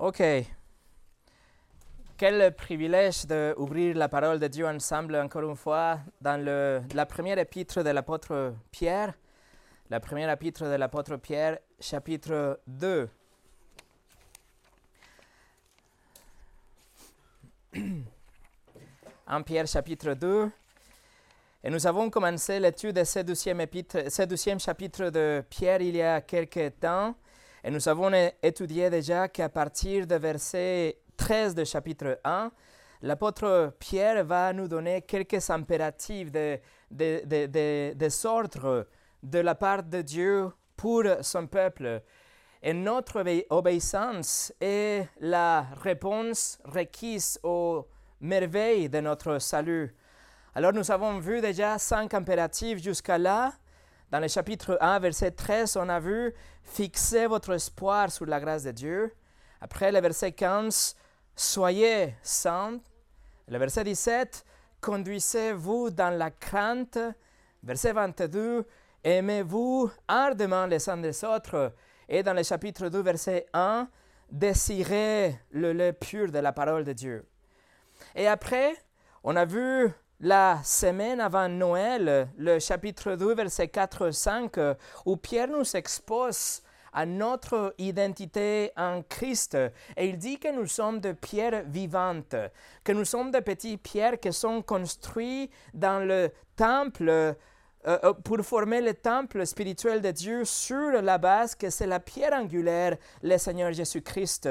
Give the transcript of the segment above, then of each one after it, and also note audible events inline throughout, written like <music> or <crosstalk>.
Ok. Quel privilège d'ouvrir la parole de Dieu ensemble encore une fois dans le, la première épître de l'apôtre Pierre. La première épître de l'apôtre Pierre, chapitre 2. En <clears throat> Pierre chapitre 2. Et nous avons commencé l'étude de ce douzième, épître, ce douzième chapitre de Pierre il y a quelques temps. Et nous avons étudié déjà qu'à partir du verset 13 du chapitre 1, l'apôtre Pierre va nous donner quelques impératifs de, de, de, de, des ordres de la part de Dieu pour son peuple. Et notre obéissance est la réponse requise aux merveilles de notre salut. Alors nous avons vu déjà cinq impératifs jusqu'à là. Dans le chapitre 1, verset 13, on a vu Fixez votre espoir sur la grâce de Dieu. Après le verset 15, Soyez saints. Le verset 17, Conduisez-vous dans la crainte. Verset 22, Aimez-vous ardemment les uns des autres. Et dans le chapitre 2, verset 1, Désirez le lait pur de la parole de Dieu. Et après, on a vu la semaine avant Noël, le chapitre 2, verset 4-5, où Pierre nous expose à notre identité en Christ. Et il dit que nous sommes de pierres vivantes, que nous sommes de petites pierres qui sont construites dans le temple euh, pour former le temple spirituel de Dieu sur la base que c'est la pierre angulaire, le Seigneur Jésus-Christ.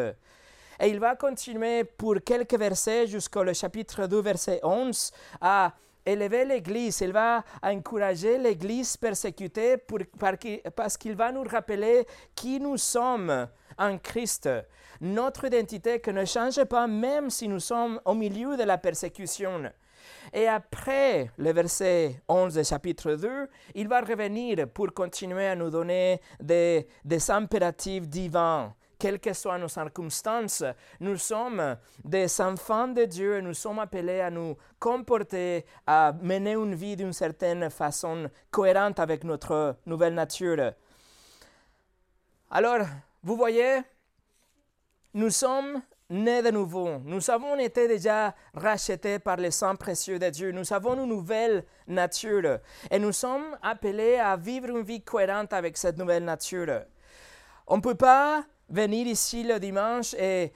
Et il va continuer pour quelques versets jusqu'au chapitre 2, verset 11, à élever l'Église. Il va encourager l'Église persécutée parce qu'il va nous rappeler qui nous sommes en Christ. Notre identité qui ne change pas même si nous sommes au milieu de la persécution. Et après le verset 11 du chapitre 2, il va revenir pour continuer à nous donner des, des impératifs divins quelles que soient nos circonstances, nous sommes des enfants de Dieu et nous sommes appelés à nous comporter, à mener une vie d'une certaine façon cohérente avec notre nouvelle nature. Alors, vous voyez, nous sommes nés de nouveau. Nous avons été déjà rachetés par le sang précieux de Dieu. Nous avons une nouvelle nature et nous sommes appelés à vivre une vie cohérente avec cette nouvelle nature. On ne peut pas venir ici le dimanche et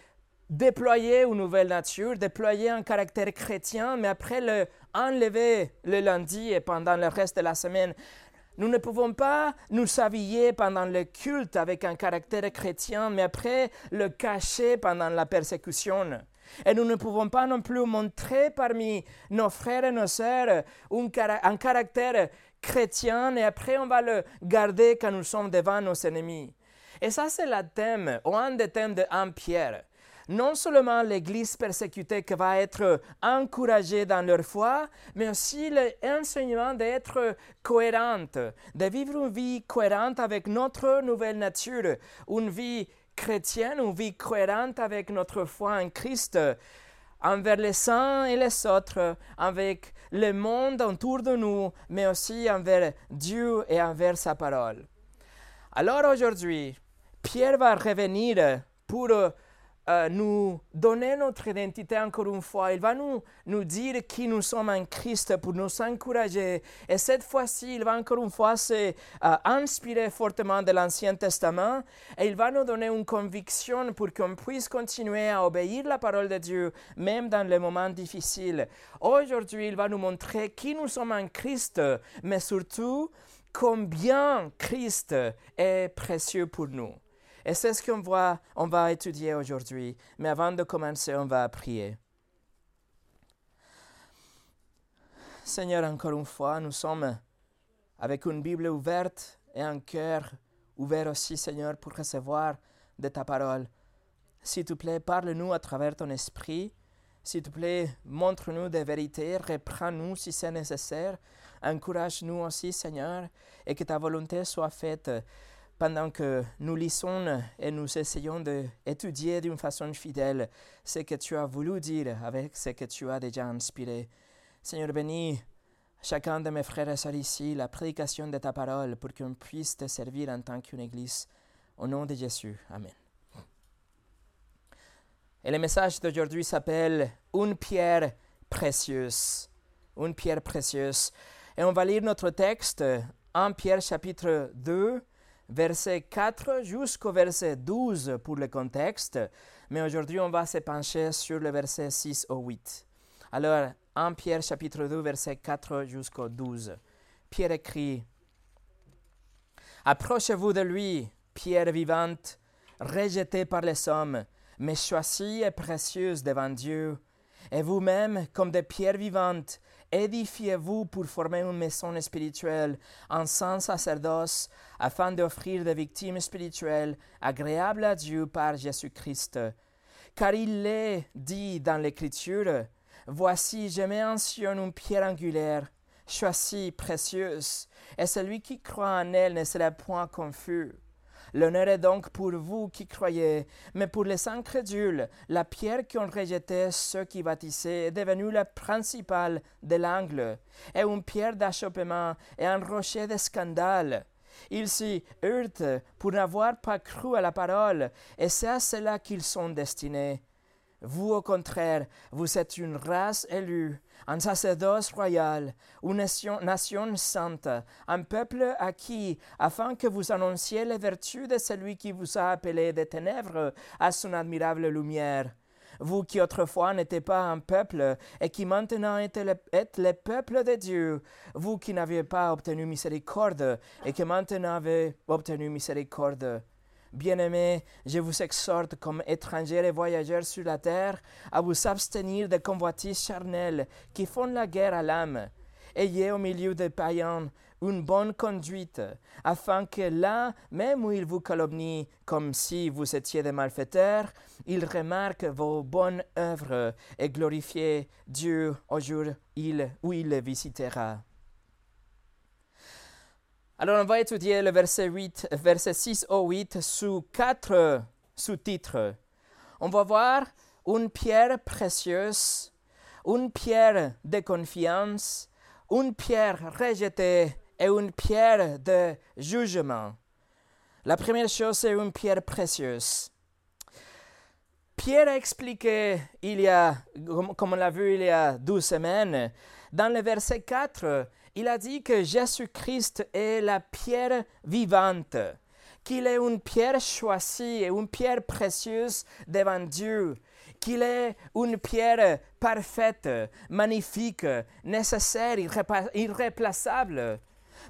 déployer une nouvelle nature, déployer un caractère chrétien, mais après le enlever le lundi et pendant le reste de la semaine. Nous ne pouvons pas nous habiller pendant le culte avec un caractère chrétien, mais après le cacher pendant la persécution. Et nous ne pouvons pas non plus montrer parmi nos frères et nos sœurs un, un caractère chrétien et après on va le garder quand nous sommes devant nos ennemis. Et ça, c'est le thème, ou un des thèmes de 1 Pierre. Non seulement l'Église persécutée qui va être encouragée dans leur foi, mais aussi l'enseignement d'être cohérente, de vivre une vie cohérente avec notre nouvelle nature, une vie chrétienne, une vie cohérente avec notre foi en Christ, envers les saints et les autres, avec le monde autour de nous, mais aussi envers Dieu et envers sa parole. Alors aujourd'hui, Pierre va revenir pour euh, nous donner notre identité encore une fois. Il va nous, nous dire qui nous sommes en Christ pour nous encourager. Et cette fois-ci, il va encore une fois se euh, inspirer fortement de l'Ancien Testament et il va nous donner une conviction pour qu'on puisse continuer à obéir la parole de Dieu, même dans les moments difficiles. Aujourd'hui, il va nous montrer qui nous sommes en Christ, mais surtout combien Christ est précieux pour nous. Et c'est ce qu'on va, on va étudier aujourd'hui. Mais avant de commencer, on va prier. Seigneur, encore une fois, nous sommes avec une Bible ouverte et un cœur ouvert aussi, Seigneur, pour recevoir de ta parole. S'il te plaît, parle-nous à travers ton esprit. S'il te plaît, montre-nous des vérités, reprends-nous si c'est nécessaire. Encourage-nous aussi, Seigneur, et que ta volonté soit faite pendant que nous lisons et nous essayons d'étudier d'une façon fidèle ce que tu as voulu dire avec ce que tu as déjà inspiré. Seigneur, bénis chacun de mes frères et sœurs ici la prédication de ta parole pour qu'on puisse te servir en tant qu'une église. Au nom de Jésus. Amen. Et le message d'aujourd'hui s'appelle Une pierre précieuse. Une pierre précieuse. Et on va lire notre texte, 1 Pierre chapitre 2, verset 4 jusqu'au verset 12 pour le contexte. Mais aujourd'hui, on va se pencher sur le verset 6 au 8. Alors, 1 Pierre chapitre 2, verset 4 jusqu'au 12. Pierre écrit Approchez-vous de lui, pierre vivante, rejetée par les hommes, mais choisie et précieuse devant Dieu. Et vous-même, comme des pierres vivantes, édifiez-vous pour former une maison spirituelle, un saint sacerdoce, afin d'offrir des victimes spirituelles agréables à Dieu par Jésus-Christ. Car il est dit dans l'Écriture, Voici, je mentionne une pierre angulaire, choisie, précieuse, et celui qui croit en elle ne sera point confus. L'honneur est donc pour vous qui croyez, mais pour les incrédules, la pierre qu'ont rejetée ceux qui bâtissaient est devenue la principale de l'angle, et une pierre d'achoppement et un rocher de scandale. Ils s'y heurtent pour n'avoir pas cru à la parole, et c'est à cela qu'ils sont destinés. Vous, au contraire, vous êtes une race élue, un sacerdoce royal, une nation, sainte, un peuple acquis, afin que vous annonciez les vertus de celui qui vous a appelé des ténèbres à son admirable lumière. Vous qui autrefois n'étiez pas un peuple et qui maintenant êtes le, êtes le peuple de Dieu, vous qui n'aviez pas obtenu miséricorde et qui maintenant avez obtenu miséricorde. Bien-aimés, je vous exhorte comme étrangers et voyageurs sur la terre à vous abstenir des convoitises charnelles qui font la guerre à l'âme. Ayez au milieu des païens une bonne conduite, afin que là, même où ils vous calomnient comme si vous étiez des malfaiteurs, ils remarquent vos bonnes œuvres et glorifient Dieu au jour où il les visitera. Alors on va étudier le verset, 8, verset 6 au 8 sous quatre sous-titres. On va voir une pierre précieuse, une pierre de confiance, une pierre rejetée et une pierre de jugement. La première chose, c'est une pierre précieuse. Pierre a expliqué, il y a, comme on l'a vu il y a douze semaines, dans le verset 4, il a dit que Jésus-Christ est la pierre vivante, qu'il est une pierre choisie et une pierre précieuse devant Dieu, qu'il est une pierre parfaite, magnifique, nécessaire, irréplaçable.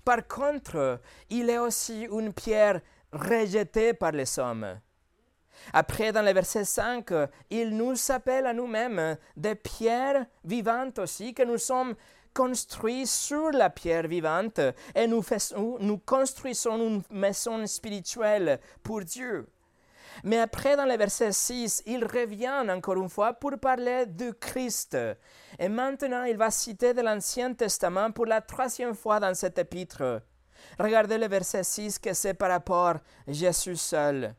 Par contre, il est aussi une pierre rejetée par les hommes. Après, dans le verset 5, il nous appelle à nous-mêmes des pierres vivantes aussi, que nous sommes construit sur la pierre vivante et nous, nous construisons une maison spirituelle pour Dieu. Mais après, dans le verset 6, il revient encore une fois pour parler du Christ. Et maintenant, il va citer de l'Ancien Testament pour la troisième fois dans cet épître. Regardez le verset 6 que c'est par rapport à Jésus seul.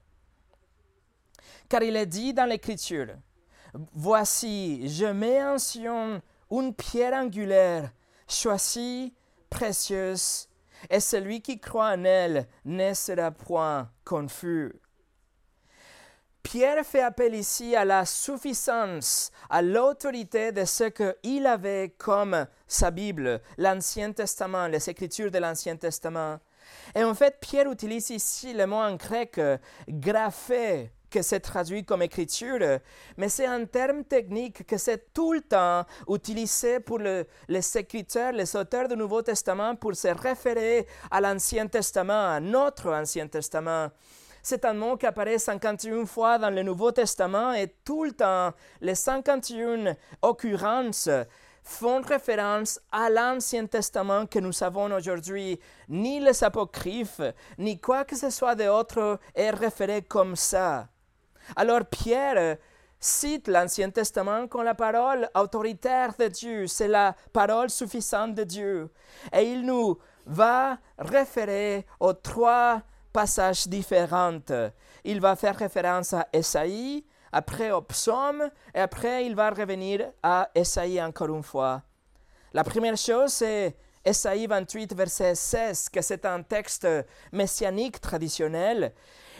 Car il est dit dans l'Écriture, Voici, je mets en Sion une pierre angulaire, choisie, précieuse, et celui qui croit en elle ne sera point confus. Pierre fait appel ici à la suffisance, à l'autorité de ce qu'il avait comme sa Bible, l'Ancien Testament, les Écritures de l'Ancien Testament. Et en fait, Pierre utilise ici le mot en grec graphé, que c'est traduit comme écriture, mais c'est un terme technique que c'est tout le temps utilisé pour les écriteurs, les auteurs du Nouveau Testament pour se référer à l'Ancien Testament, à notre Ancien Testament. C'est un mot qui apparaît 51 fois dans le Nouveau Testament et tout le temps, les 51 occurrences font référence à l'Ancien Testament que nous savons aujourd'hui. Ni les apocryphes, ni quoi que ce soit d'autre est référé comme ça. Alors Pierre cite l'Ancien Testament comme la parole autoritaire de Dieu, c'est la parole suffisante de Dieu. Et il nous va référer aux trois passages différents. Il va faire référence à Esaïe, après au psaume, et après il va revenir à Esaïe encore une fois. La première chose, c'est Esaïe 28, verset 16, que c'est un texte messianique traditionnel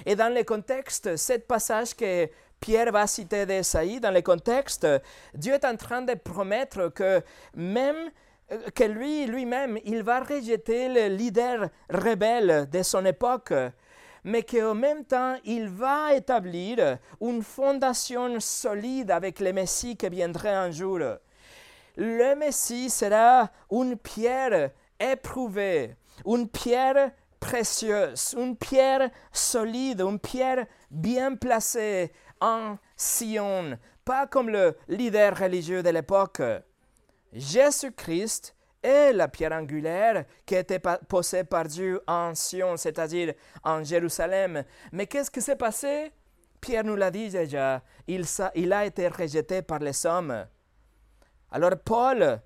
et dans le contexte, ce passage que Pierre va citer d'Esaïe dans le contexte, Dieu est en train de promettre que même que lui, lui-même, il va rejeter le leader rebelle de son époque, mais qu'en même temps, il va établir une fondation solide avec le Messie qui viendrait un jour. Le Messie sera une pierre éprouvée, une pierre précieuse, une pierre solide, une pierre bien placée en Sion, pas comme le leader religieux de l'époque. Jésus-Christ est la pierre angulaire qui été posée par Dieu en Sion, c'est-à-dire en Jérusalem. Mais qu'est-ce qui s'est passé? Pierre nous l'a dit déjà, il a été rejeté par les hommes. Alors Paul,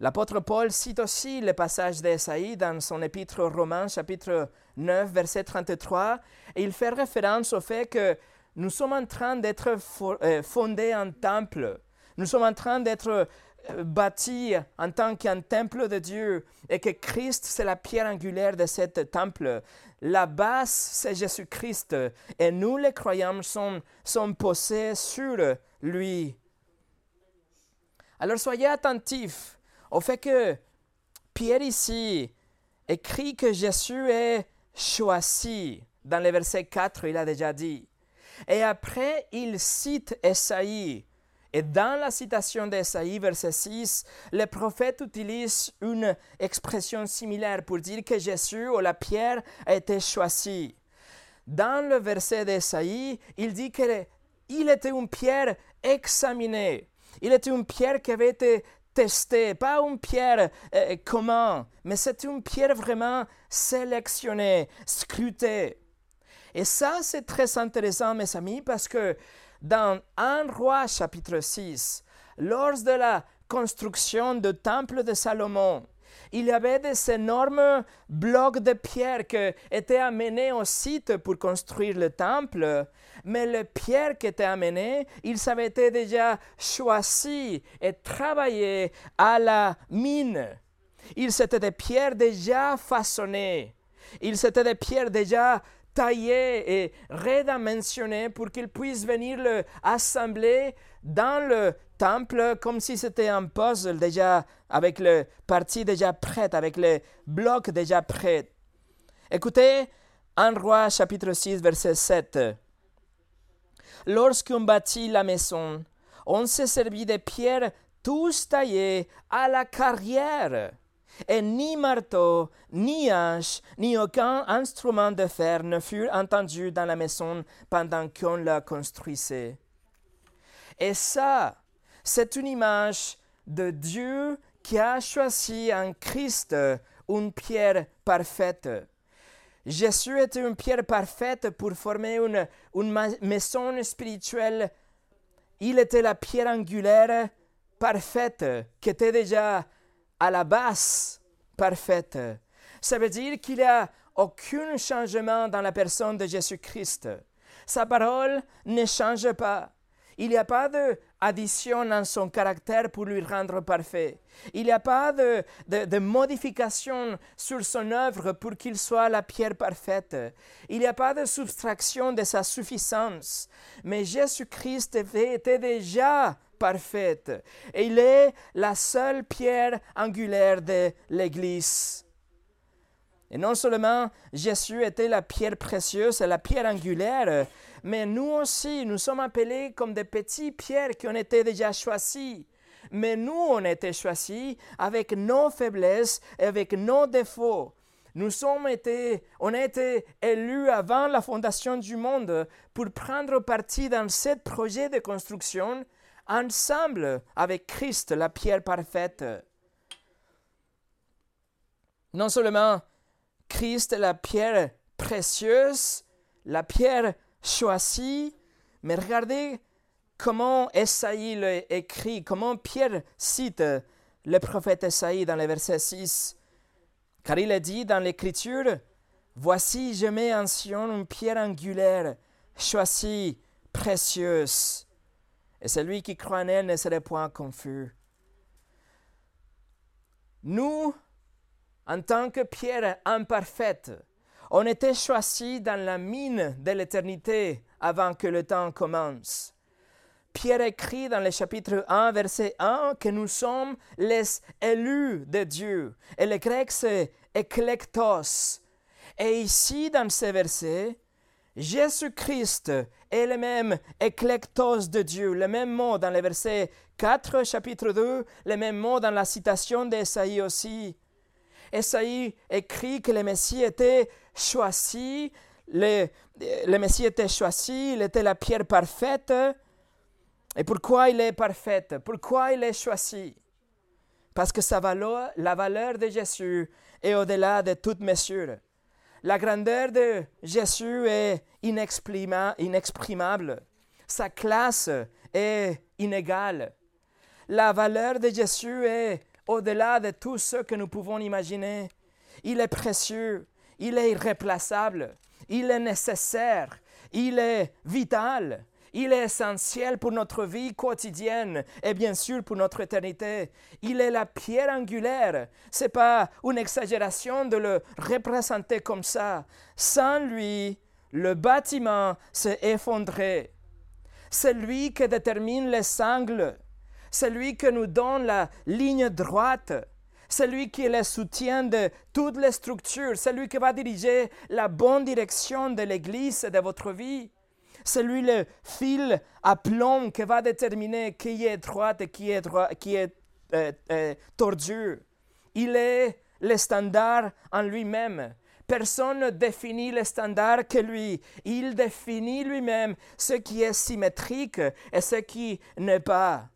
l'apôtre Paul cite aussi le passage d'Esaïe dans son épître aux Romains, chapitre 9, verset 33, et il fait référence au fait que nous sommes en train d'être euh, fondés en temple. Nous sommes en train d'être euh, bâti en tant qu'un temple de Dieu et que Christ, c'est la pierre angulaire de ce temple. La base, c'est Jésus-Christ et nous, les croyants, sommes, sommes posés sur lui. Alors soyez attentifs au fait que Pierre ici écrit que Jésus est choisi. Dans le verset 4, il a déjà dit. Et après, il cite Esaïe et dans la citation d'Esaïe, verset 6, le prophète utilise une expression similaire pour dire que Jésus ou la pierre a été choisi. Dans le verset d'Esaïe, il dit qu'il était une pierre examinée. Il était une pierre qui avait été testée, pas une pierre euh, commune, mais c'est une pierre vraiment sélectionnée, scrutée. Et ça, c'est très intéressant, mes amis, parce que dans 1 roi chapitre 6, lors de la construction du temple de Salomon, il y avait des énormes blocs de pierre qui étaient amenés au site pour construire le temple, mais les pierres qui étaient amenées, ils avaient été déjà choisis et travaillés à la mine. Ils étaient des pierres déjà façonnées. Ils étaient des pierres déjà taillé et redimensionné pour qu'il puisse venir le assembler dans le temple comme si c'était un puzzle déjà avec le partie déjà prête, avec les blocs déjà prêts. Écoutez 1 roi chapitre 6 verset 7. Lorsqu'on bâtit la maison, on s'est servi de pierres tous taillées à la carrière et ni marteau, ni hache, ni aucun instrument de fer ne furent entendus dans la maison pendant qu'on la construisait. Et ça, c'est une image de Dieu qui a choisi en Christ une pierre parfaite. Jésus était une pierre parfaite pour former une, une maison spirituelle. Il était la pierre angulaire parfaite qui était déjà à la base parfaite. Ça veut dire qu'il n'y a aucun changement dans la personne de Jésus-Christ. Sa parole ne change pas. Il n'y a pas d'addition dans son caractère pour lui rendre parfait. Il n'y a pas de, de, modification sur son œuvre pour qu'il soit la pierre parfaite. Il n'y a pas de soustraction de sa suffisance. Mais Jésus-Christ était déjà parfaite. Et il est la seule pierre angulaire de l'Église. Et non seulement Jésus était la pierre précieuse la pierre angulaire, mais nous aussi, nous sommes appelés comme des petites pierres qui ont été déjà choisies. Mais nous, on été choisis avec nos faiblesses et avec nos défauts. Nous sommes été, on a élus avant la fondation du monde pour prendre parti dans ce projet de construction ensemble avec Christ, la pierre parfaite. Non seulement Christ la pierre précieuse, la pierre choisie, mais regardez comment Esaïe le écrit, comment Pierre cite le prophète Esaïe dans le verset 6. Car il est dit dans l'Écriture, Voici, je mets en Sion une pierre angulaire, choisie, précieuse et celui qui croit en elle ne serait point confus. Nous, en tant que pierre imparfaite, on était choisis dans la mine de l'éternité avant que le temps commence. Pierre écrit dans le chapitre 1, verset 1, que nous sommes les élus de Dieu. Et le grec, c'est eklektos. Et ici, dans ce verset, Jésus-Christ est le même éclectos de Dieu, le même mot dans le verset 4, chapitre 2, le même mot dans la citation d'Esaïe aussi. Esaïe écrit que le Messie était choisi, le, le Messie était choisi, il était la pierre parfaite. Et pourquoi il est parfait Pourquoi il est choisi? Parce que sa valeur, la valeur de Jésus est au-delà de toute mesure. La grandeur de Jésus est inexprimable. Sa classe est inégale. La valeur de Jésus est au-delà de tout ce que nous pouvons imaginer. Il est précieux, il est irréplaçable, il est nécessaire, il est vital. Il est essentiel pour notre vie quotidienne et bien sûr pour notre éternité. Il est la pierre angulaire. Ce n'est pas une exagération de le représenter comme ça. Sans lui, le bâtiment s'effondrerait. C'est lui qui détermine les angles. C'est lui qui nous donne la ligne droite. C'est lui qui est le soutien de toutes les structures. C'est lui qui va diriger la bonne direction de l'Église et de votre vie. C'est lui le fil à plomb qui va déterminer qui est droit et qui est, droit, qui est euh, euh, tordu. Il est le standard en lui-même. Personne ne définit le standard que lui. Il définit lui-même ce qui est symétrique et ce qui n'est pas.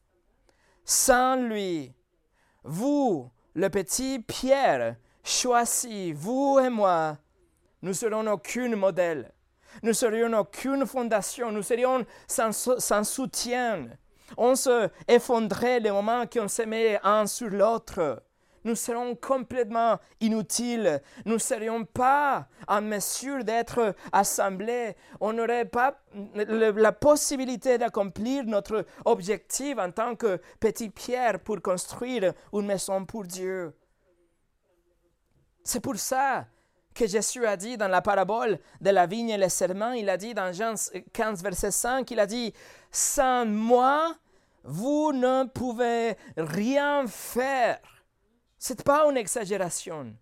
Sans lui, vous, le petit Pierre, choisi, vous et moi, nous serons aucun modèle nous serions aucune fondation, nous serions sans, soutien. On se effondrait le moment qu'on met un sur l'autre. Nous serons complètement inutiles. Nous ne serions pas en mesure d'être assemblés. On n'aurait pas la possibilité d'accomplir notre objectif en tant que petit pierre pour construire une maison pour Dieu. C'est pour ça que Jésus a dit dans la parabole de la vigne et les serments. Il a dit dans Jean 15, verset 5, il a dit, Sans moi, vous ne pouvez rien faire. Ce n'est pas une exagération.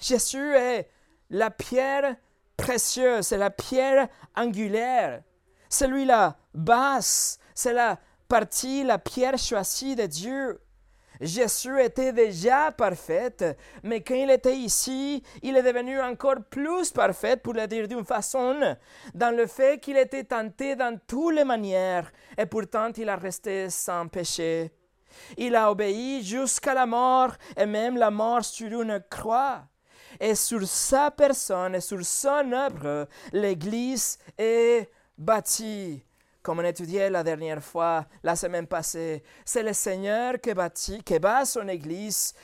Jésus est la pierre précieuse, c'est la pierre angulaire. C'est lui la basse, c'est la partie, la pierre choisie de Dieu. Jésus était déjà parfait, mais quand il était ici, il est devenu encore plus parfait, pour le dire d'une façon, dans le fait qu'il était tenté dans toutes les manières, et pourtant il a resté sans péché. Il a obéi jusqu'à la mort, et même la mort sur une croix. Et sur sa personne et sur son œuvre, l'Église est bâtie comme on étudiait la dernière fois, la semaine passée. C'est le Seigneur qui, bâtit, qui bat son Église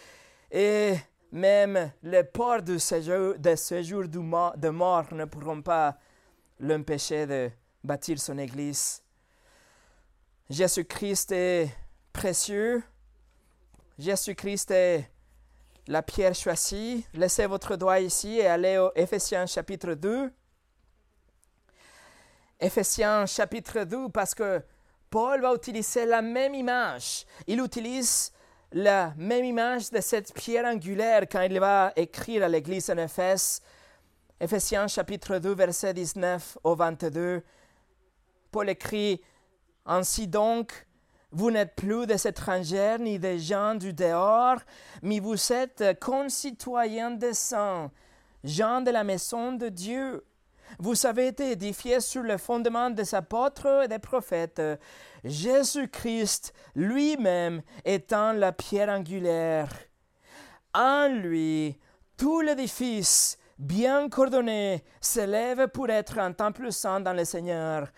et même les portes de séjour, de, séjour de mort ne pourront pas l'empêcher de bâtir son Église. Jésus-Christ est précieux. Jésus-Christ est la pierre choisie. Laissez votre doigt ici et allez au Éphésiens chapitre 2. Ephésiens chapitre 2 parce que Paul va utiliser la même image. Il utilise la même image de cette pierre angulaire quand il va écrire à l'église en Éphèse. Ephésiens chapitre 2 verset 19 au 22. Paul écrit Ainsi donc, vous n'êtes plus des étrangers ni des gens du dehors, mais vous êtes concitoyens des saints, gens de la maison de Dieu vous avez été édifiés sur le fondement des apôtres et des prophètes, Jésus-Christ lui-même étant la pierre angulaire. En lui, tout l'édifice, bien coordonné, s'élève pour être un temple saint dans le Seigneur.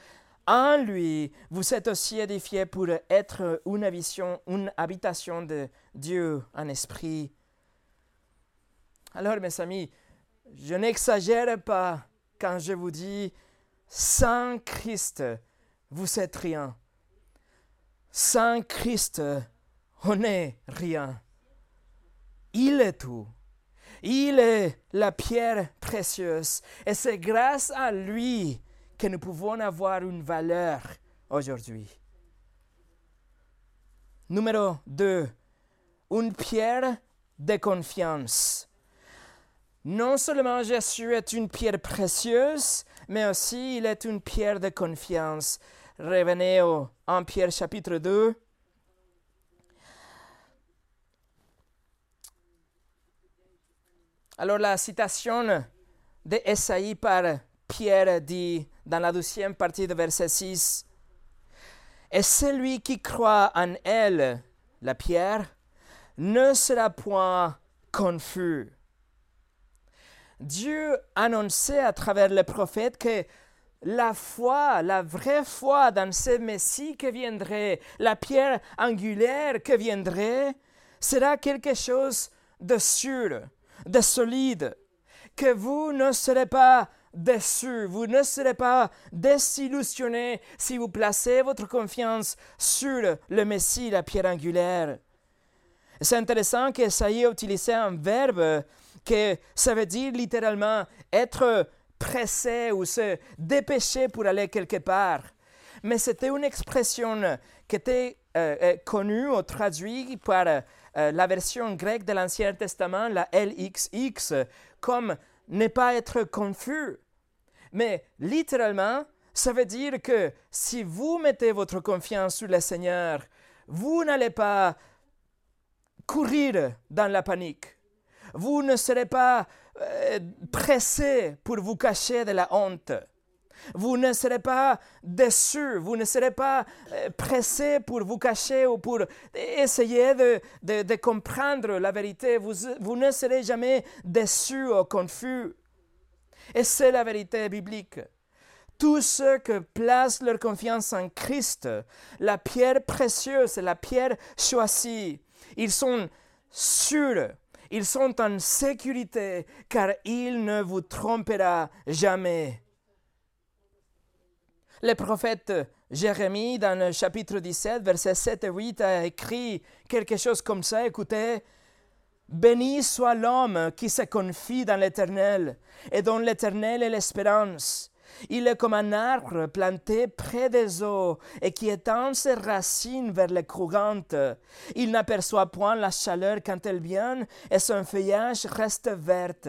En lui, vous êtes aussi édifiés pour être une, vision, une habitation de Dieu en esprit. Alors, mes amis, je n'exagère pas quand je vous dis, sans Christ, vous êtes rien. Sans Christ, on n'est rien. Il est tout. Il est la pierre précieuse. Et c'est grâce à lui que nous pouvons avoir une valeur aujourd'hui. Numéro 2. Une pierre de confiance. Non seulement Jésus est une pierre précieuse, mais aussi il est une pierre de confiance. Revenez au, en Pierre chapitre 2. Alors la citation de Esaïe par Pierre dit dans la deuxième partie de verset 6, Et celui qui croit en elle, la pierre, ne sera point confus. Dieu annonçait à travers les prophètes que la foi, la vraie foi dans ce Messie qui viendrait, la pierre angulaire qui viendrait, sera quelque chose de sûr, de solide, que vous ne serez pas déçus, vous ne serez pas désillusionnés si vous placez votre confiance sur le Messie, la pierre angulaire. C'est intéressant que ça ait utilisé un verbe que ça veut dire littéralement être pressé ou se dépêcher pour aller quelque part. Mais c'était une expression qui était euh, euh, connue ou traduite par euh, la version grecque de l'Ancien Testament, la LXX, comme ne pas être confus. Mais littéralement, ça veut dire que si vous mettez votre confiance sur le Seigneur, vous n'allez pas courir dans la panique. Vous ne serez pas euh, pressé pour vous cacher de la honte. Vous ne serez pas déçu, vous ne serez pas euh, pressé pour vous cacher ou pour essayer de, comprendre la vérité. Vous, vous, ne serez jamais déçu ou confus. Et c'est la vérité biblique. Tous ceux qui placent leur confiance en Christ, la pierre précieuse, la pierre choisie, ils sont sûrs ils sont en sécurité car il ne vous trompera jamais. Le prophète Jérémie, dans le chapitre 17, versets 7 et 8, a écrit quelque chose comme ça. Écoutez, Béni soit l'homme qui se confie dans l'Éternel et dont l'Éternel est l'espérance. Il est comme un arbre planté près des eaux et qui étend ses racines vers les courantes. Il n'aperçoit point la chaleur quand elle vient et son feuillage reste verte.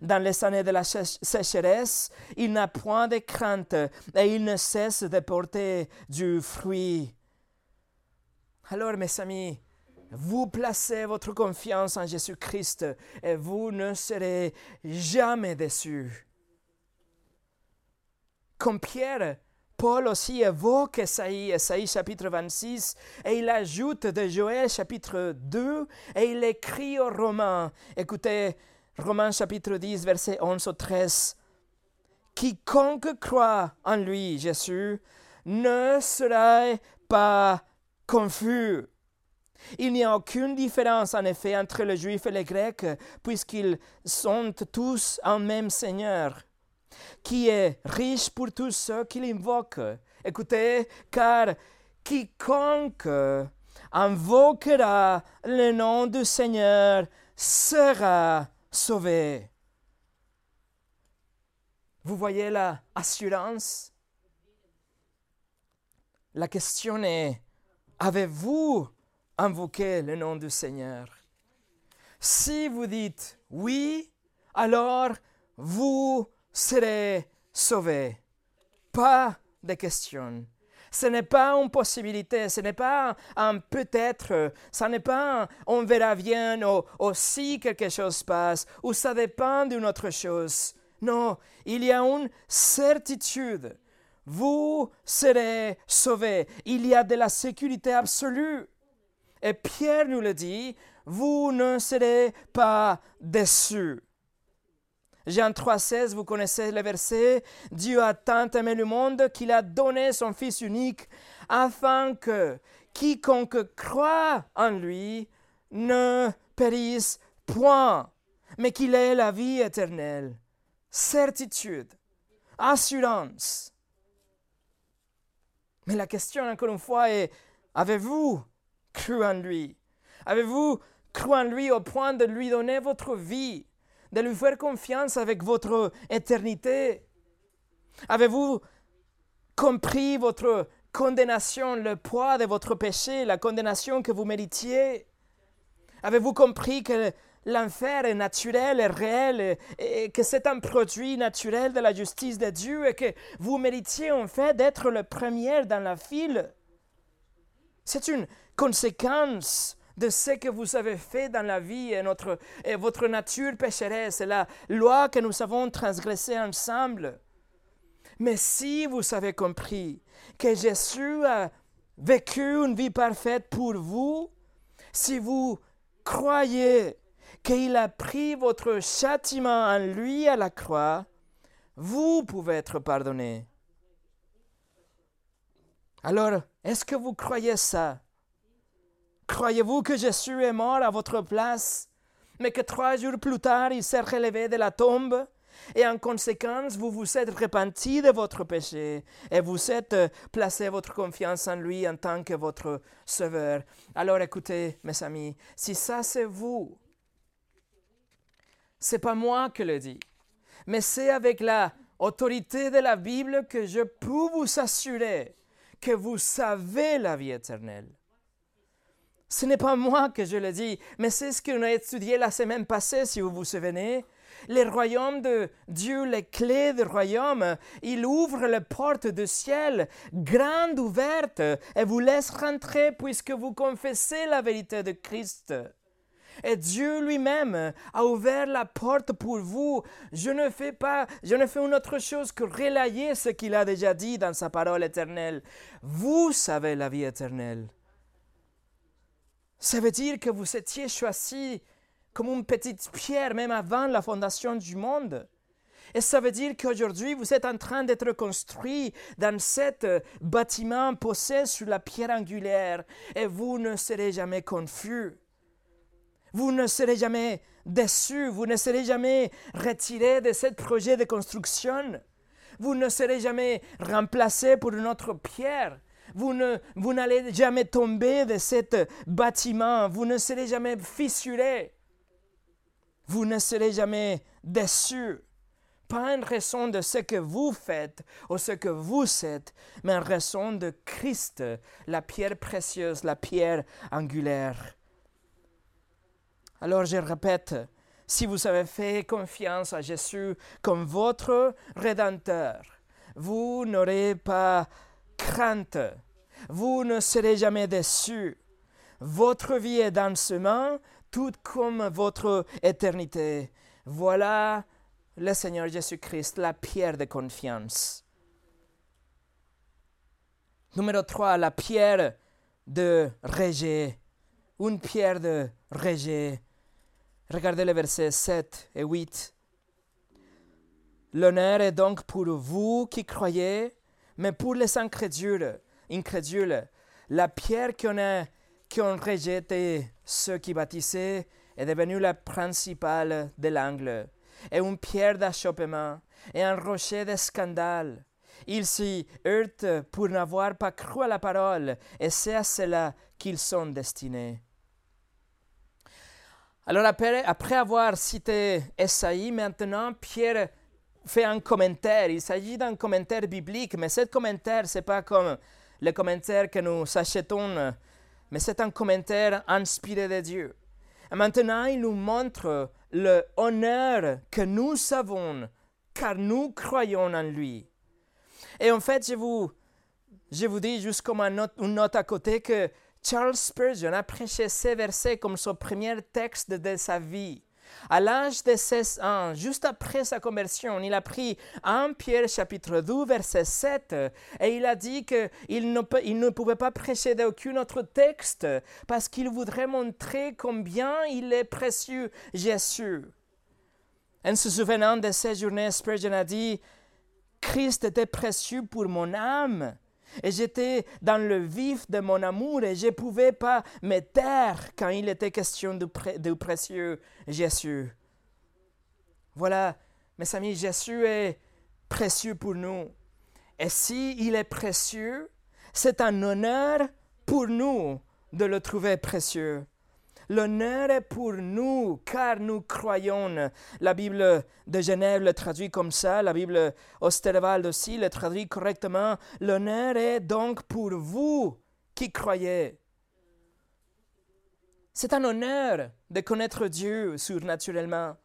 Dans les années de la sécheresse, il n'a point de crainte et il ne cesse de porter du fruit. Alors, mes amis, vous placez votre confiance en Jésus-Christ et vous ne serez jamais déçus. Comme Pierre, Paul aussi évoque Esaïe, Esaïe chapitre 26, et il ajoute de Joël chapitre 2, et il écrit aux Romains. Écoutez, Romains chapitre 10, verset 11 au 13. Quiconque croit en lui, Jésus, ne sera pas confus. Il n'y a aucune différence en effet entre les Juifs et les Grecs, puisqu'ils sont tous un même Seigneur qui est riche pour tous ceux qui l'invoquent. Écoutez, car quiconque invoquera le nom du Seigneur sera sauvé. Vous voyez la assurance? La question est, avez-vous invoqué le nom du Seigneur? Si vous dites oui, alors vous serez sauvé. Pas de question. Ce n'est pas une possibilité, ce n'est pas un peut-être, ce n'est pas on verra bien ou, si quelque chose passe, ou ça dépend d'une autre chose. Non, il y a une certitude. Vous serez sauvés. Il y a de la sécurité absolue. Et Pierre nous le dit, vous ne serez pas déçus. Jean 3,16, vous connaissez le verset Dieu a tant aimé le monde qu'il a donné son Fils unique afin que quiconque croit en lui ne périsse point, mais qu'il ait la vie éternelle. Certitude, assurance. Mais la question, encore une fois, est avez-vous cru en lui? Avez-vous cru en lui au point de lui donner votre vie? De lui faire confiance avec votre éternité. Avez-vous compris votre condamnation, le poids de votre péché, la condamnation que vous méritiez? Avez-vous compris que l'enfer est naturel, est réel, et, que c'est un produit naturel de la justice de Dieu et que vous méritiez en fait d'être le premier dans la file? C'est une conséquence de ce que vous avez fait dans la vie et, notre, et votre nature pécheresse, et la loi que nous avons transgressée ensemble. Mais si vous avez compris que Jésus a vécu une vie parfaite pour vous, si vous croyez qu'il a pris votre châtiment en lui à la croix, vous pouvez être pardonné. Alors, est-ce que vous croyez ça? Croyez-vous que Jésus est mort à votre place, mais que trois jours plus tard, il s'est relevé de la tombe? Et en conséquence, vous vous êtes repenti de votre péché et vous êtes euh, placé votre confiance en lui en tant que votre sauveur. Alors écoutez, mes amis, si ça c'est vous, c'est pas moi qui le dis, mais c'est avec la autorité de la Bible que je peux vous assurer que vous savez la vie éternelle. Ce n'est pas moi que je le dis, mais c'est ce qu'on a étudié la semaine passée, si vous vous souvenez les royaumes de Dieu, les clés du royaume, il ouvre les portes du ciel, grandes ouvertes, et vous laisse rentrer puisque vous confessez la vérité de Christ. Et Dieu lui-même a ouvert la porte pour vous. Je ne fais pas, je ne fais une autre chose que relayer ce qu'il a déjà dit dans sa parole éternelle. Vous savez la vie éternelle. Ça veut dire que vous étiez choisi comme une petite pierre même avant la fondation du monde. Et ça veut dire qu'aujourd'hui, vous êtes en train d'être construit dans cet euh, bâtiment posé sur la pierre angulaire et vous ne serez jamais confus. Vous ne serez jamais déçu, vous ne serez jamais retiré de ce projet de construction. Vous ne serez jamais remplacé pour une autre pierre. Vous, ne, vous n'allez jamais tomber de cet bâtiment. Vous ne serez jamais fissuré. Vous ne serez jamais déçus. Pas en raison de ce que vous faites ou ce que vous êtes, mais en raison de Christ, la pierre précieuse, la pierre angulaire. Alors je répète, si vous avez fait confiance à Jésus comme votre Rédempteur, vous n'aurez pas crainte, vous ne serez jamais déçus. Votre vie est dans ce main, tout comme votre éternité. Voilà le Seigneur Jésus-Christ, la pierre de confiance. Numéro 3, la pierre de rejet. Une pierre de rejet. Regardez les versets 7 et 8. L'honneur est donc pour vous qui croyez, mais pour les incrédules, incrédules la pierre qu'on a rejeté ceux qui bâtissaient est devenue la principale de l'angle, et une pierre d'achoppement, et un rocher de scandale. Ils s'y heurtent pour n'avoir pas cru à la parole, et c'est à cela qu'ils sont destinés. Alors après, avoir cité Esaïe, maintenant Pierre fait un commentaire. Il s'agit d'un commentaire biblique, mais ce commentaire, ce n'est pas comme le commentaire que nous achetons mais c'est un commentaire inspiré de Dieu. Et maintenant, il nous montre le honneur que nous avons, car nous croyons en lui. Et en fait, je vous, je vous dis juste comme une note, à côté que Charles Spurgeon a prêché ces versets comme son premier texte de sa vie. À l'âge de 16 ans, juste après sa conversion, il a pris 1 Pierre chapitre 2 verset 7 et il a dit qu'il ne, il ne pouvait pas prêcher d'aucun autre texte parce qu'il voudrait montrer combien il est précieux Jésus. En se souvenant de ces journées, Spurgeon a dit, Christ était précieux pour mon âme. Et j'étais dans le vif de mon amour et je ne pouvais pas me taire quand il était question du, précieux Jésus. Voilà, mes amis, Jésus est précieux pour nous. Et s'il il est précieux, c'est un honneur pour nous de le trouver précieux. L'honneur est pour nous, car nous croyons. La Bible de Genève le traduit comme ça, la Bible Osterwald aussi le traduit correctement. L'honneur est donc pour vous qui croyez. C'est un honneur de connaître Dieu surnaturellement.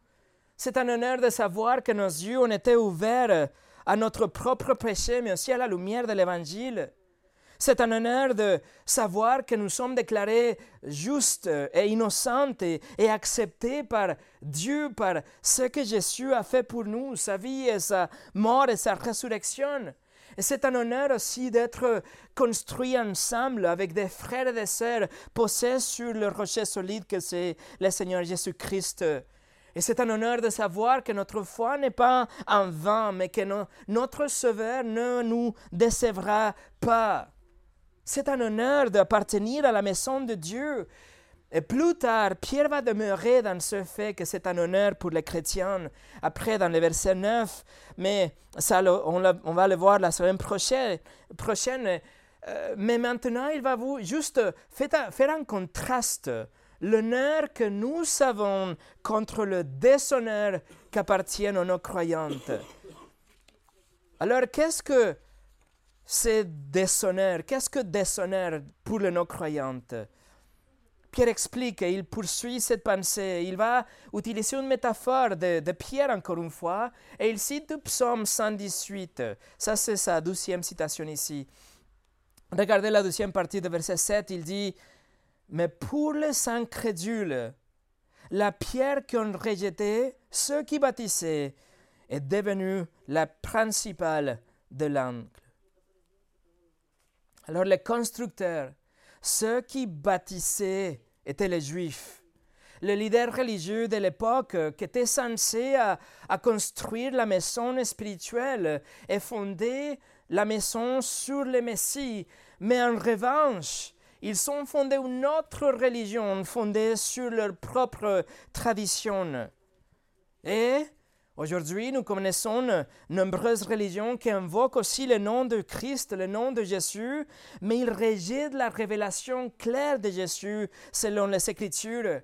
C'est un honneur de savoir que nos yeux ont été ouverts à notre propre péché, mais aussi à la lumière de l'Évangile. C'est un honneur de savoir que nous sommes déclarés justes et innocents et, acceptés par Dieu, par ce que Jésus a fait pour nous, sa vie et sa mort et sa résurrection. Et c'est un honneur aussi d'être construit ensemble avec des frères et des sœurs posés sur le rocher solide que c'est le Seigneur Jésus-Christ. Et c'est un honneur de savoir que notre foi n'est pas en vain, mais que notre Sauveur ne nous décevra pas. C'est un honneur d'appartenir à la maison de Dieu. Et plus tard, Pierre va demeurer dans ce fait que c'est un honneur pour les chrétiens. Après, dans le verset 9, mais ça, on, va le voir la semaine prochaine. prochaine euh, mais maintenant, il va vous juste faire, un contraste. L'honneur que nous avons contre le déshonneur qu'appartient à nos croyantes. Alors, qu'est-ce que c'est déshonneur. Qu'est-ce que déshonneur pour les non-croyantes? Pierre explique et il poursuit cette pensée. Il va utiliser une métaphore de, Pierre encore une fois et il cite le psaume 118. Ça, c'est sa douzième citation ici. Regardez la deuxième partie de verset 7. Il dit Mais pour les incrédules, la pierre qu'ont rejetée ceux qui bâtissaient est devenue la principale de l'angle. Alors les constructeurs, ceux qui bâtissaient étaient les Juifs. Le leader religieux de l'époque qui était censé à, construire la maison spirituelle et fonder la maison sur le Messie. Mais en revanche, ils ont fondé une autre religion fondée sur leur propre tradition. Et Aujourd'hui, nous connaissons nombreuses religions qui invoquent aussi le nom de Christ, le nom de Jésus, mais ils rejettent la révélation claire de Jésus selon les Écritures.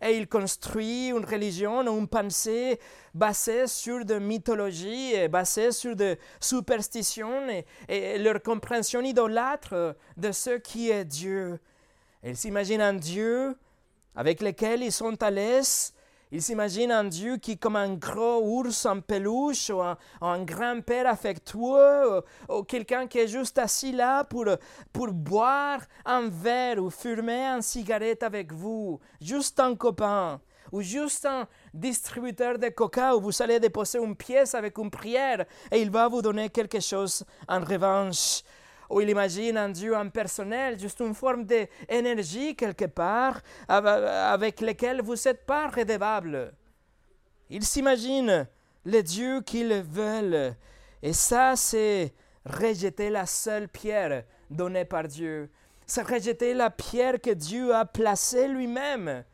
Et ils construisent une religion, une pensée basée sur de mythologie, basée sur de superstitions et leur compréhension idolâtre de ce qui est Dieu. Ils s'imaginent un Dieu avec lequel ils sont à l'aise, ils s'imaginent un Dieu qui, comme un gros ours en peluche, ou un, grand-père affectueux, ou, quelqu'un qui est juste assis là pour, pour boire un verre ou fumer une cigarette avec vous, juste un copain, ou juste un distributeur de coca où vous allez déposer une pièce avec une prière et il va vous donner quelque chose en revanche ou il imagine un Dieu impersonnel, juste une forme d'énergie quelque part avec lequel vous n'êtes pas redevable. Il s'imagine le Dieu qu'ils veulent. Et ça, c'est rejeter la seule pierre donnée par Dieu. C'est rejeter la pierre que Dieu a placée lui-même.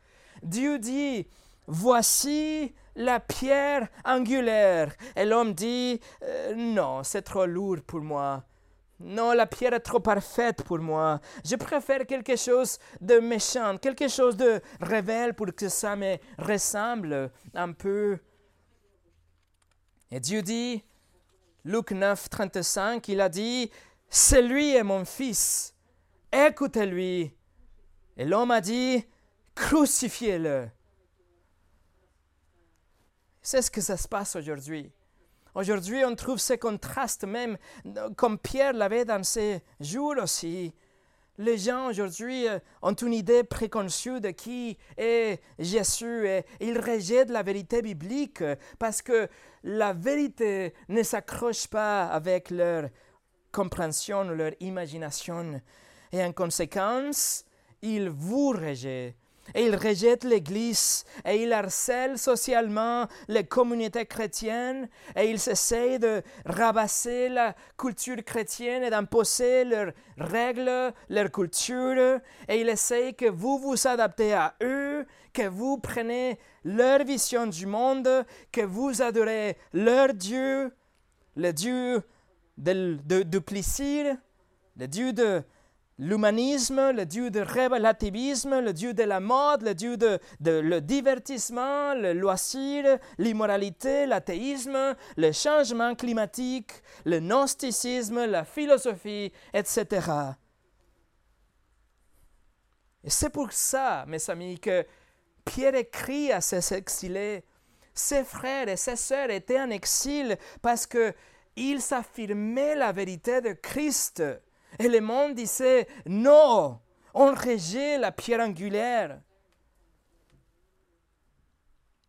Dieu dit, voici la pierre angulaire. Et l'homme dit, euh, non, c'est trop lourd pour moi. Non, la pierre est trop parfaite pour moi. Je préfère quelque chose de méchant, quelque chose de révèle pour que ça me ressemble un peu. Et Dieu dit, Luc 9, 35, il a dit, C'est lui est mon fils, écoutez-lui. Et l'homme a dit, crucifiez-le. C'est ce que ça se passe aujourd'hui. Aujourd'hui, on trouve ce contraste même, comme Pierre l'avait dans ses jours aussi. Les gens aujourd'hui euh, ont une idée préconçue de qui est Jésus et ils rejettent la vérité biblique parce que la vérité ne s'accroche pas avec leur compréhension leur imagination. Et en conséquence, ils vous rejettent et il rejette l'Église et il harcèle socialement les communautés chrétiennes et il essaie de rabasser la culture chrétienne et d'imposer leurs règles, leur culture et il essaie que vous vous adaptez à eux, que vous prenez leur vision du monde, que vous adorez leur Dieu, le Dieu du plaisir, le Dieu de l'humanisme, le Dieu du relativisme, le Dieu de la mode, le Dieu de, le divertissement, le loisir, l'immoralité, l'athéisme, le changement climatique, le gnosticisme, la philosophie, etc. Et c'est pour ça, mes amis, que Pierre écrit à ses exilés. Ses frères et ses sœurs étaient en exil parce qu'ils affirmaient la vérité de Christ. Et le monde disait non, on rejette la pierre angulaire.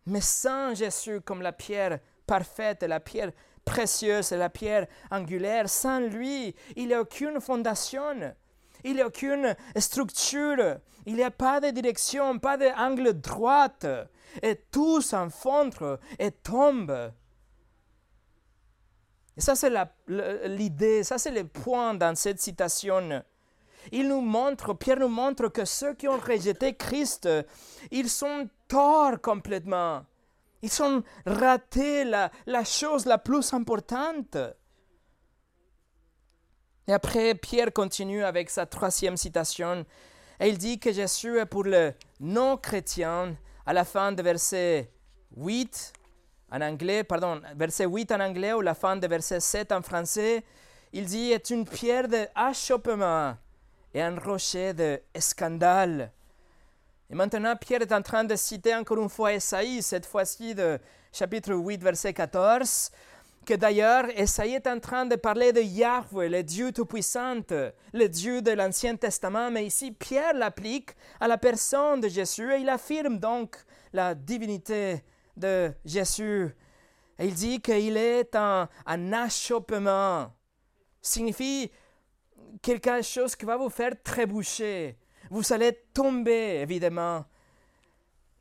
Mais sans Jésus comme la pierre parfaite, la pierre précieuse la pierre angulaire, sans lui, il n'y a aucune fondation. Il n'y a aucune structure, il n'y a pas de direction, pas d'angle droit, et tout s'enfonce et tombe. Et ça, c'est l'idée, ça, c'est le point dans cette citation. Il nous montre, Pierre nous montre que ceux qui ont rejeté Christ, ils sont torts complètement. Ils ont raté la, la chose la plus importante. Et après, Pierre continue avec sa troisième citation. Et il dit que Jésus est pour le non-chrétien à la fin de verset 8 en anglais, pardon, verset 8 en anglais ou la fin de verset 7 en français. Il dit est une pierre d'achoppement et un rocher de scandale. Et maintenant, Pierre est en train de citer encore une fois Esaïe, cette fois-ci de chapitre 8, verset 14, que d'ailleurs, Esaïe est en train de parler de Yahweh, le Dieu Tout-Puissant, le Dieu de l'Ancien Testament, mais ici, Pierre l'applique à la personne de Jésus et il affirme donc la divinité de Jésus. Et il dit qu'il est un achoppement. Signifie quelque chose qui va vous faire trébucher. Vous allez tomber, évidemment.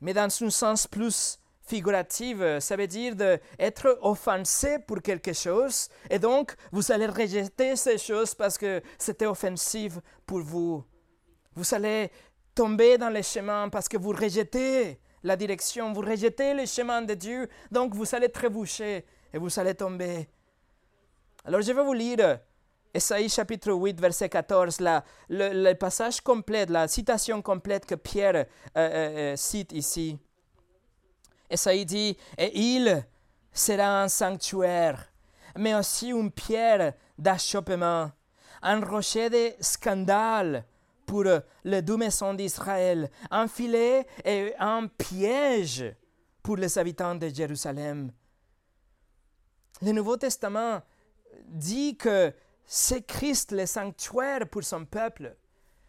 Mais dans un sens plus figurative, ça veut dire d'être offensé pour quelque chose, et donc vous allez rejeter ces choses parce que c'était offensif pour vous. Vous allez tomber dans les chemins parce que vous rejetez la direction, vous rejetez le chemin de Dieu, donc vous allez trébucher et vous allez tomber. Alors je vais vous lire Esaïe chapitre 8, verset 14, la, le, passage complet, la citation complète que Pierre euh, euh, euh, cite ici. Esaïe dit, et il sera un sanctuaire, mais aussi une pierre d'achoppement, un rocher de scandale pour les deux maisons d'Israël, un filet et un piège pour les habitants de Jérusalem. Le Nouveau Testament dit que c'est Christ le sanctuaire pour son peuple.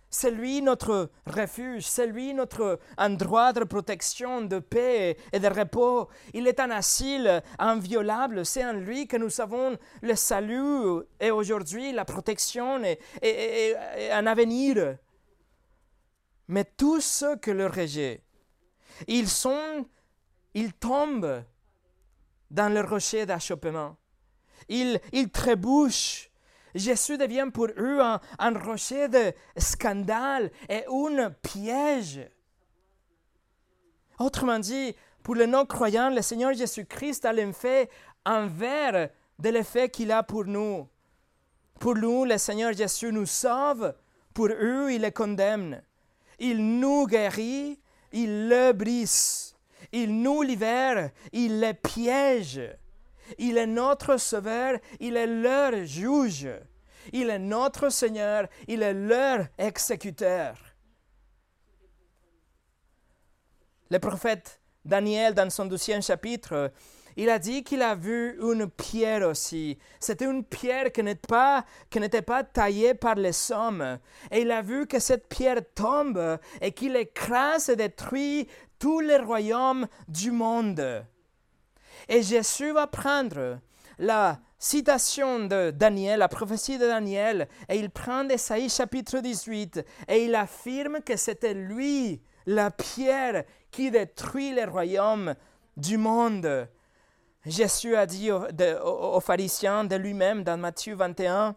C'est lui notre refuge, c'est lui notre endroit de protection, de paix et de repos. Il est un asile inviolable, c'est en lui que nous avons le salut et aujourd'hui la protection et, un avenir. Mais tous ceux que le rejettent, ils sont, ils tombent dans le rocher d'achoppement. Ils, ils trébuchent Jésus devient pour eux un, rocher de scandale et un piège. Autrement dit, pour les non-croyants, le Seigneur Jésus-Christ a l'effet envers de l'effet qu'il a pour nous. Pour nous, le Seigneur Jésus nous sauve, pour eux, il les condamne. Il nous guérit, il le brise. Il nous libère, il les piège. Il est notre Sauveur, il est leur juge. Il est notre Seigneur, il est leur exécuteur. Le prophète Daniel, dans son deuxième chapitre, il a dit qu'il a vu une pierre aussi. C'était une pierre qui n'était pas, qui n'était pas taillée par les hommes. Et il a vu que cette pierre tombe et qu'il écrase et détruit tous les royaumes du monde. Et Jésus va prendre la citation de Daniel, la prophétie de Daniel, et il prend Esaïe chapitre 18 et il affirme que c'était lui, la pierre, qui détruit les royaumes du monde. Jésus a dit aux, pharisiens de lui-même dans Matthieu 21,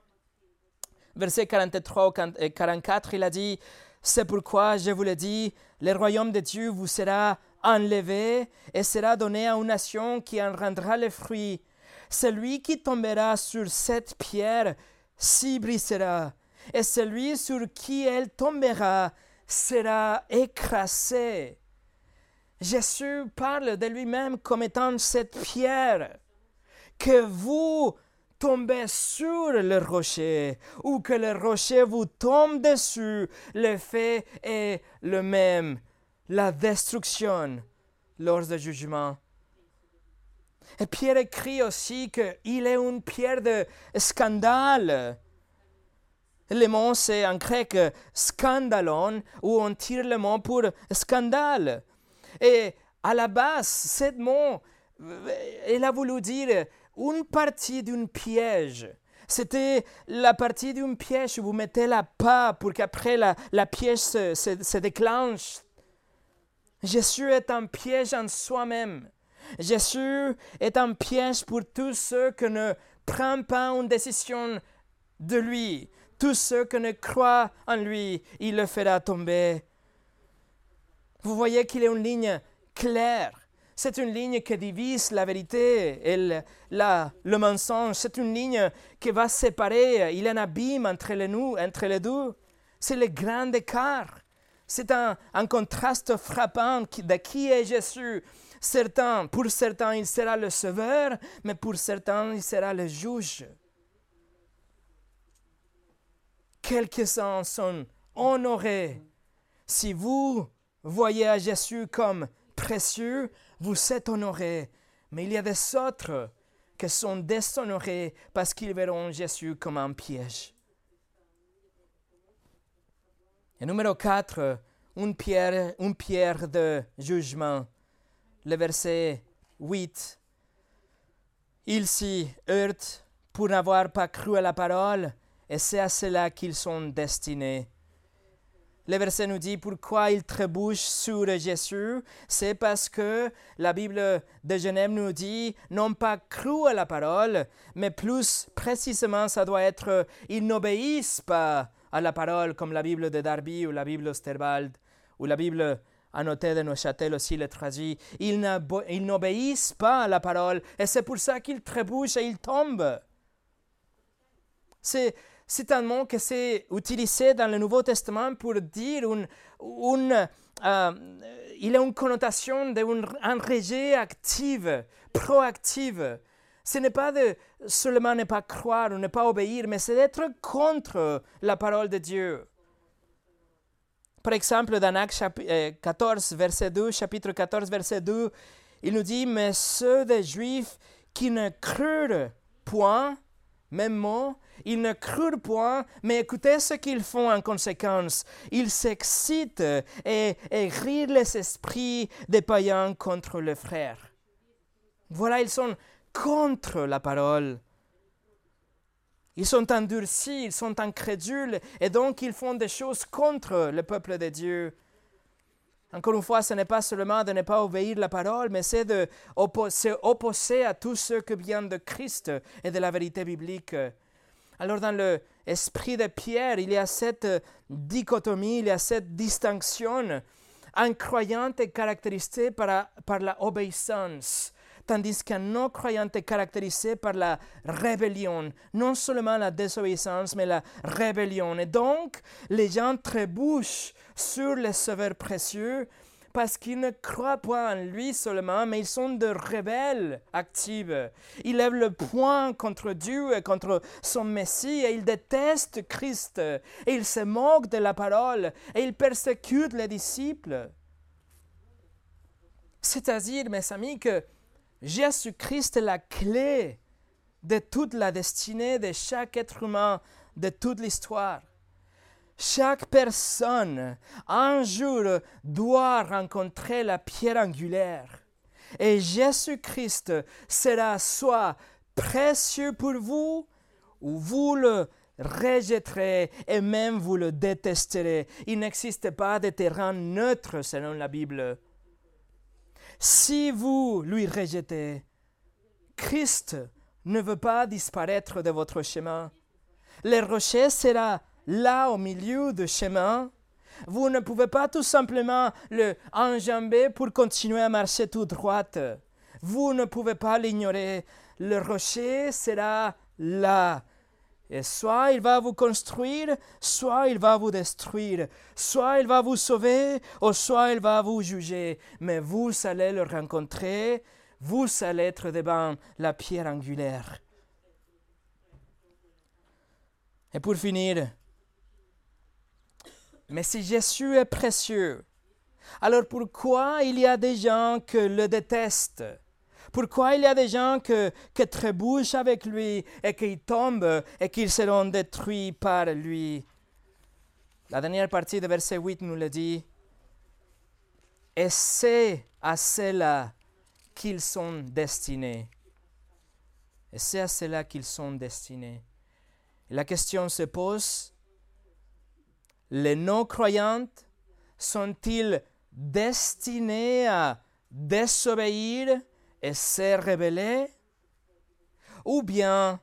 versets 43 et 44, il a dit, c'est pourquoi je vous le dis, le royaume de Dieu vous sera enlevé et sera donné à une nation qui en rendra les fruits. Celui qui tombera sur cette pierre s'y brisera, et celui sur qui elle tombera sera écrasé. Jésus parle de lui-même comme étant cette pierre que vous tombez sur le rocher ou que le rocher vous tombe dessus, l'effet est le même, la destruction lors du jugement. Et Pierre écrit aussi qu'il est une pierre de scandale. Le mot, c'est en grec scandalon, où on tire le mot pour scandale. Et à la base, ce mot, il a voulu dire une partie d'un piège. C'était la partie d'un piège où vous mettez la pas pour qu'après la, la piège se, se déclenche. Jésus est un piège en soi-même. Jésus est un piège pour tous ceux qui ne prennent pas une décision de lui. Tous ceux qui ne croient en lui, il le fera tomber. Vous voyez qu'il est une ligne claire. C'est une ligne qui divise la vérité et le, le mensonge. C'est une ligne qui va séparer. Il y a un abîme entre les, nous, entre les deux. C'est le grand écart. C'est un, un, contraste frappant de qui est Jésus. Certains, pour certains, il sera le sauveur, mais pour certains, il sera le juge. Quelques-uns sont honorés. Si vous voyez à Jésus comme précieux, vous êtes honorés. Mais il y a des autres qui sont déshonorés parce qu'ils verront Jésus comme un piège. Et numéro 4, une pierre, une pierre de jugement le verset 8. Ils s'y heurtent pour n'avoir pas cru à la parole, et c'est à cela qu'ils sont destinés. Le verset nous dit pourquoi ils trébuchent sur Jésus? C'est parce que la Bible de Genève nous dit non pas cru à la parole, mais plus précisément, ça doit être ils n'obéissent pas à la parole, comme la Bible de Darby ou la Bible d'Osterbald ou la Bible Annoté de Neuchâtel aussi le traduit. Ils n'obéissent pas à la parole et c'est pour ça qu'ils trébuchent et ils tombent. C'est, c'est un mot qui s'est utilisé dans le Nouveau Testament pour dire une, euh, il a une connotation d'un rejet actif, proactif. Ce n'est pas de seulement ne pas croire ou ne pas obéir, mais c'est d'être contre la parole de Dieu. Par exemple, dans Acte 14, euh, verset 2, chapitre 14, verset 2, il nous dit, mais ceux des Juifs qui ne crurent point, même mot, ils ne crurent point, mais écoutez ce qu'ils font en conséquence. Ils s'excitent et, et rient les esprits des païens contre les frères. Voilà, ils sont contre la parole. Ils sont endurcis, ils sont incrédules, et donc ils font des choses contre le peuple de Dieu. Encore une fois, ce n'est pas seulement de ne pas obéir la parole, mais c'est de s'opposer à tout ce qui vient de Christ et de la vérité biblique. Alors dans l'esprit de Pierre, il y a cette dichotomie, il y a cette distinction. Un croyant est caractérisé par, par la obéissance tandis qu'un non-croyant est caractérisé par la rébellion, non seulement la désobéissance, mais la rébellion. Et donc, les gens trébuchent sur le Sauveur précieux parce qu'ils ne croient pas en lui seulement, mais ils sont de rebelles actifs. Ils lèvent le poing contre Dieu et contre son Messie et ils détestent Christ et ils se moquent de la parole et ils persécutent les disciples. C'est-à-dire, mes amis, que Jésus-Christ est la clé de toute la destinée de chaque être humain, de toute l'histoire. Chaque personne, un jour, doit rencontrer la pierre angulaire. Et Jésus-Christ sera soit précieux pour vous, ou vous le rejetterez et même vous le détesterez. Il n'existe pas de terrain neutre selon la Bible. Si vous lui rejetez, Christ ne veut pas disparaître de votre chemin. Le rocher sera là au milieu du chemin. Vous ne pouvez pas tout simplement le enjamber pour continuer à marcher tout droit. Vous ne pouvez pas l'ignorer. Le rocher sera là. Et soit il va vous construire, soit il va vous détruire, soit il va vous sauver, ou soit il va vous juger. Mais vous allez le rencontrer, vous allez être devant la pierre angulaire. Et pour finir, mais si Jésus est précieux, alors pourquoi il y a des gens qui le détestent? Pourquoi il y a des gens qui trébuchent avec lui et qui tombent et qui seront détruits par lui? La dernière partie de verset 8 nous le dit. Et c'est à cela qu'ils sont destinés. Et c'est à cela qu'ils sont destinés. la question se pose, les non-croyantes sont-ils destinés à désobéir et se révéler Ou bien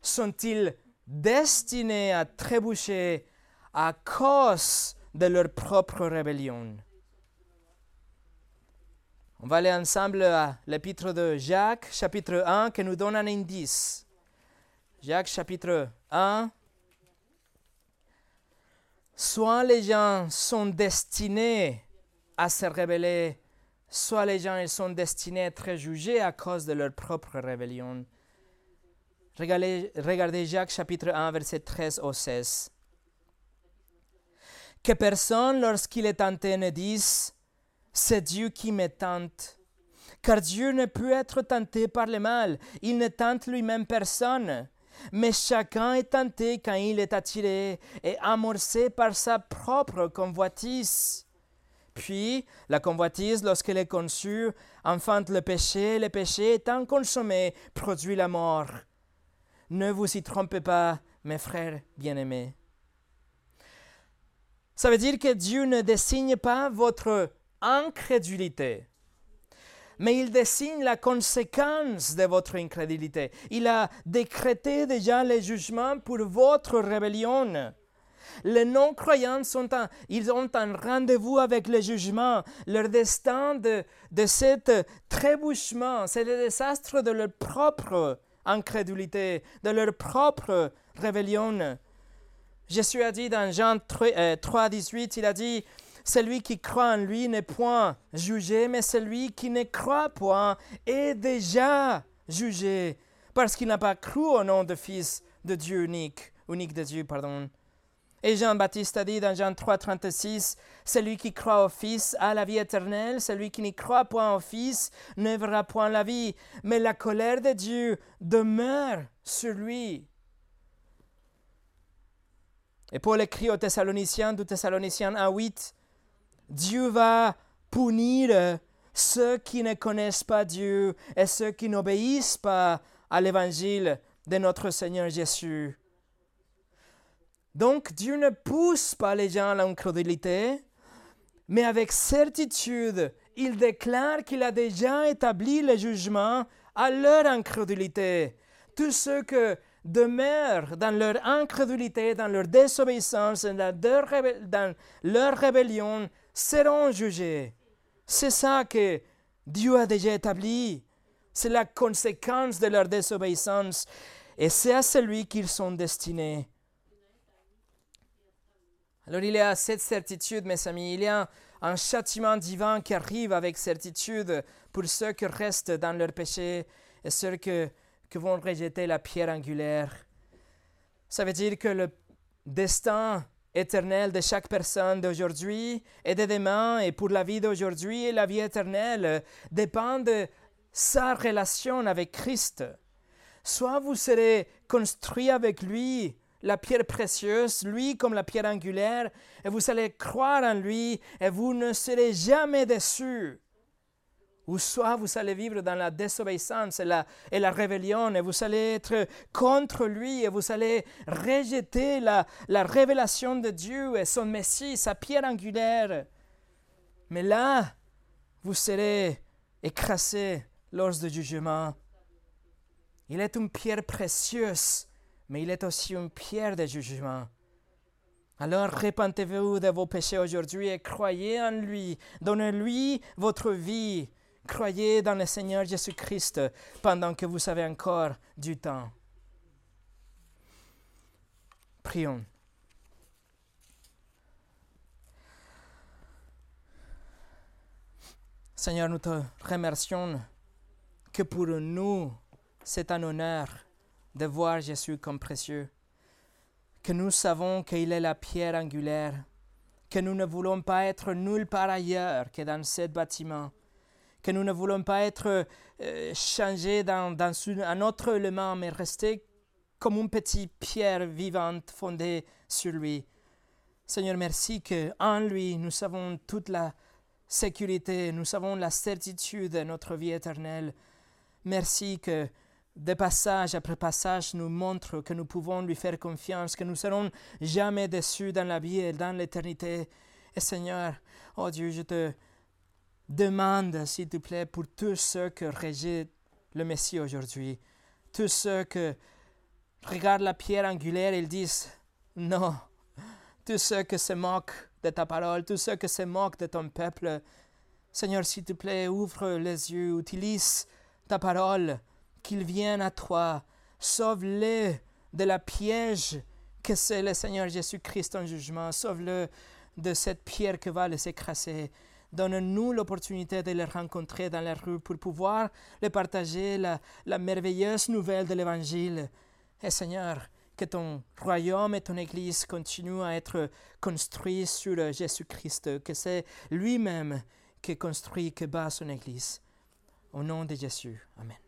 sont-ils destinés à trébucher à cause de leur propre rébellion? On va aller ensemble à l'épître de Jacques, chapitre 1, qui nous donne un indice. Jacques, chapitre 1. Soit les gens sont destinés à se révéler soit les gens ils sont destinés à être jugés à cause de leur propre rébellion. Regardez, regardez Jacques chapitre 1, verset 13 au 16. Que personne, lorsqu'il est tenté, ne dise C'est Dieu qui me tente. Car Dieu ne peut être tenté par le mal. Il ne tente lui-même personne. Mais chacun est tenté quand il est attiré et amorcé par sa propre convoitise. Puis, la convoitise, lorsqu'elle est conçue, enfante le péché. Le péché, étant consommé, produit la mort. Ne vous y trompez pas, mes frères bien-aimés. Ça veut dire que Dieu ne désigne pas votre incrédulité, mais il désigne la conséquence de votre incrédulité. Il a décrété déjà les jugements pour votre rébellion. Les non-croyants sont ils ont un rendez-vous avec le jugement. Leur destin de, de cet trébuchement, c'est le désastre de leur propre incrédulité, de leur propre rébellion. Jésus a dit dans Jean 3, 18, euh, il a dit, celui qui croit en lui n'est point jugé, mais celui qui ne croit point est déjà jugé, parce qu'il n'a pas cru au nom de Fils de Dieu unique, unique de Dieu, pardon. Et Jean-Baptiste a dit dans Jean 3, 36, Celui qui croit au Fils a la vie éternelle, celui qui n'y croit point au Fils ne verra point la vie, mais la colère de Dieu demeure sur lui. Et Paul écrit aux Thessaloniciens, du Thessaloniciens 1, 8, Dieu va punir ceux qui ne connaissent pas Dieu et ceux qui n'obéissent pas à l'évangile de notre Seigneur Jésus. Donc Dieu ne pousse pas les gens à l'incrédulité, mais avec certitude, il déclare qu'il a déjà établi le jugement à leur incrédulité. Tous ceux qui demeurent dans leur incrédulité, dans leur désobéissance, dans leur rébellion, seront jugés. C'est ça que Dieu a déjà établi. C'est la conséquence de leur désobéissance. Et c'est à celui qu'ils sont destinés. Alors il y a cette certitude, mes amis, il y a un châtiment divin qui arrive avec certitude pour ceux qui restent dans leur péché et ceux qui, qui vont rejeter la pierre angulaire. Ça veut dire que le destin éternel de chaque personne d'aujourd'hui et de demain et pour la vie d'aujourd'hui et la vie éternelle dépend de sa relation avec Christ. Soit vous serez construit avec lui la pierre précieuse, lui comme la pierre angulaire, et vous allez croire en lui, et vous ne serez jamais déçus. Ou soit vous allez vivre dans la désobéissance et la, rébellion, et vous allez être contre lui, et vous allez rejeter la, la révélation de Dieu et son Messie, sa pierre angulaire. Mais là, vous serez écrasé lors du jugement. Il est une pierre précieuse mais il est aussi une pierre de jugement. Alors répentez-vous de vos péchés aujourd'hui et croyez en lui. Donnez-lui votre vie. Croyez dans le Seigneur Jésus-Christ pendant que vous avez encore du temps. Prions. Seigneur, nous te remercions que pour nous, c'est un honneur de voir Jésus comme précieux, que nous savons qu'il est la pierre angulaire, que nous ne voulons pas être nulle part ailleurs que dans ce bâtiment, que nous ne voulons pas être euh, changés dans, dans un autre élément, mais rester comme une petite pierre vivante fondée sur lui. Seigneur, merci que en lui nous savons toute la sécurité, nous savons la certitude de notre vie éternelle. Merci que de passage après passage nous montre que nous pouvons lui faire confiance, que nous serons jamais déçus dans la vie et dans l'éternité. Et Seigneur, oh Dieu, je te demande, s'il te plaît, pour tous ceux qui rejettent le Messie aujourd'hui, tous ceux qui regardent la pierre angulaire et ils disent non, tous ceux qui se moquent de ta parole, tous ceux qui se moquent de ton peuple. Seigneur, s'il te plaît, ouvre les yeux, utilise ta parole, qu'ils viennent à toi. Sauve-les de la piège que c'est le Seigneur Jésus-Christ en jugement. Sauve-le de cette pierre qui va les écraser. Donne-nous l'opportunité de les rencontrer dans la rue pour pouvoir les partager la, merveilleuse nouvelle de l'Évangile. Et Seigneur, que ton royaume et ton Église continuent à être construits sur Jésus-Christ, que c'est lui-même qui construit, qui bat son Église. Au nom de Jésus. Amen.